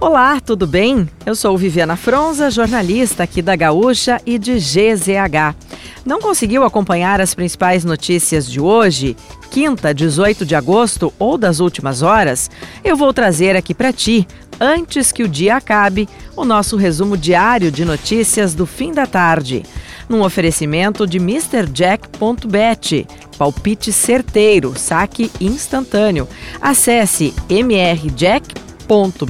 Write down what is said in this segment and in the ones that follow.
Olá, tudo bem? Eu sou Viviana Fronza, jornalista aqui da Gaúcha e de GZH. Não conseguiu acompanhar as principais notícias de hoje, quinta, 18 de agosto ou das últimas horas? Eu vou trazer aqui para ti, antes que o dia acabe, o nosso resumo diário de notícias do fim da tarde. Num oferecimento de MrJack.bet, palpite certeiro, saque instantâneo. Acesse mrjack.bet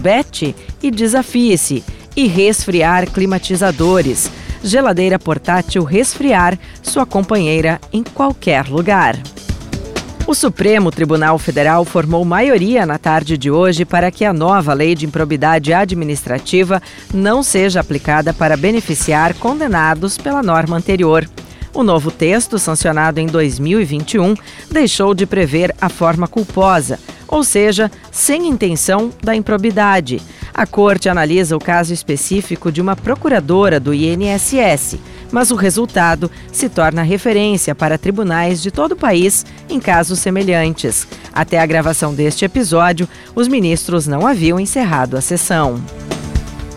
Bet e desafie-se. E resfriar climatizadores. Geladeira portátil Resfriar, sua companheira em qualquer lugar. O Supremo Tribunal Federal formou maioria na tarde de hoje para que a nova lei de improbidade administrativa não seja aplicada para beneficiar condenados pela norma anterior. O novo texto, sancionado em 2021, deixou de prever a forma culposa, ou seja, sem intenção da improbidade. A corte analisa o caso específico de uma procuradora do INSS, mas o resultado se torna referência para tribunais de todo o país em casos semelhantes. Até a gravação deste episódio, os ministros não haviam encerrado a sessão.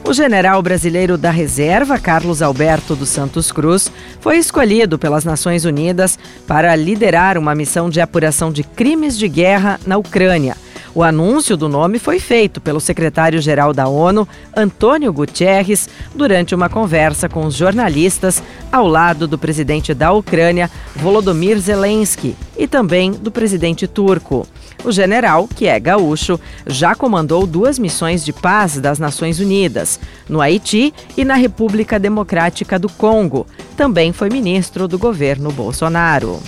O general brasileiro da reserva, Carlos Alberto dos Santos Cruz, foi escolhido pelas Nações Unidas para liderar uma missão de apuração de crimes de guerra na Ucrânia. O anúncio do nome foi feito pelo secretário-geral da ONU, Antônio Guterres, durante uma conversa com os jornalistas ao lado do presidente da Ucrânia, Volodymyr Zelensky, e também do presidente turco. O general, que é gaúcho, já comandou duas missões de paz das Nações Unidas, no Haiti e na República Democrática do Congo. Também foi ministro do governo Bolsonaro.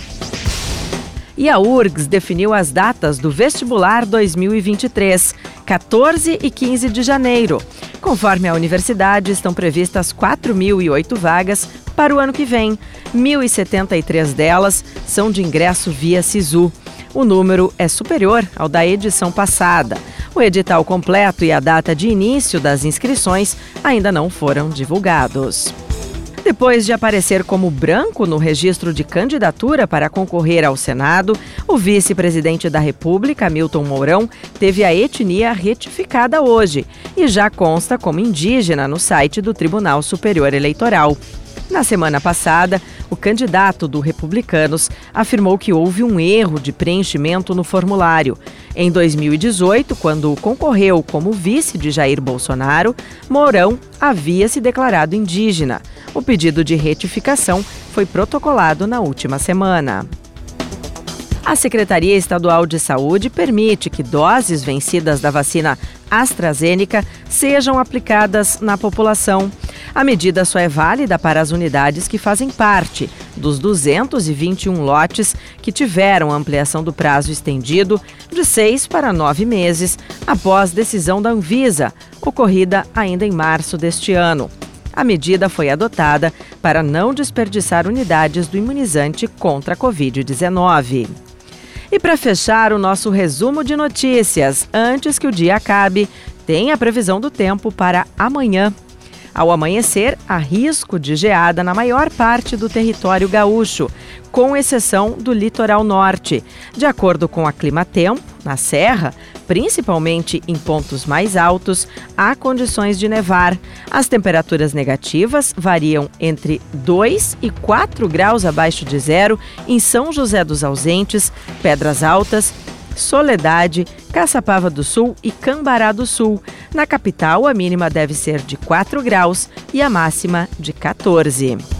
E a URGS definiu as datas do vestibular 2023, 14 e 15 de janeiro. Conforme a universidade, estão previstas 4.008 vagas para o ano que vem. 1.073 delas são de ingresso via SISU. O número é superior ao da edição passada. O edital completo e a data de início das inscrições ainda não foram divulgados. Depois de aparecer como branco no registro de candidatura para concorrer ao Senado, o vice-presidente da República, Milton Mourão, teve a etnia retificada hoje e já consta como indígena no site do Tribunal Superior Eleitoral. Na semana passada, o candidato do Republicanos afirmou que houve um erro de preenchimento no formulário. Em 2018, quando concorreu como vice de Jair Bolsonaro, Mourão havia se declarado indígena. O pedido de retificação foi protocolado na última semana. A Secretaria Estadual de Saúde permite que doses vencidas da vacina AstraZeneca sejam aplicadas na população. A medida só é válida para as unidades que fazem parte dos 221 lotes que tiveram ampliação do prazo estendido de seis para nove meses após decisão da Anvisa, ocorrida ainda em março deste ano. A medida foi adotada para não desperdiçar unidades do imunizante contra a Covid-19. E para fechar o nosso resumo de notícias, antes que o dia acabe, tem a previsão do tempo para amanhã. Ao amanhecer, há risco de geada na maior parte do território gaúcho, com exceção do litoral norte. De acordo com a Climatempo, na Serra, principalmente em pontos mais altos, há condições de nevar. As temperaturas negativas variam entre 2 e 4 graus abaixo de zero em São José dos Ausentes, Pedras Altas, Soledade, Caçapava do Sul e Cambará do Sul. Na capital, a mínima deve ser de 4 graus e a máxima de 14.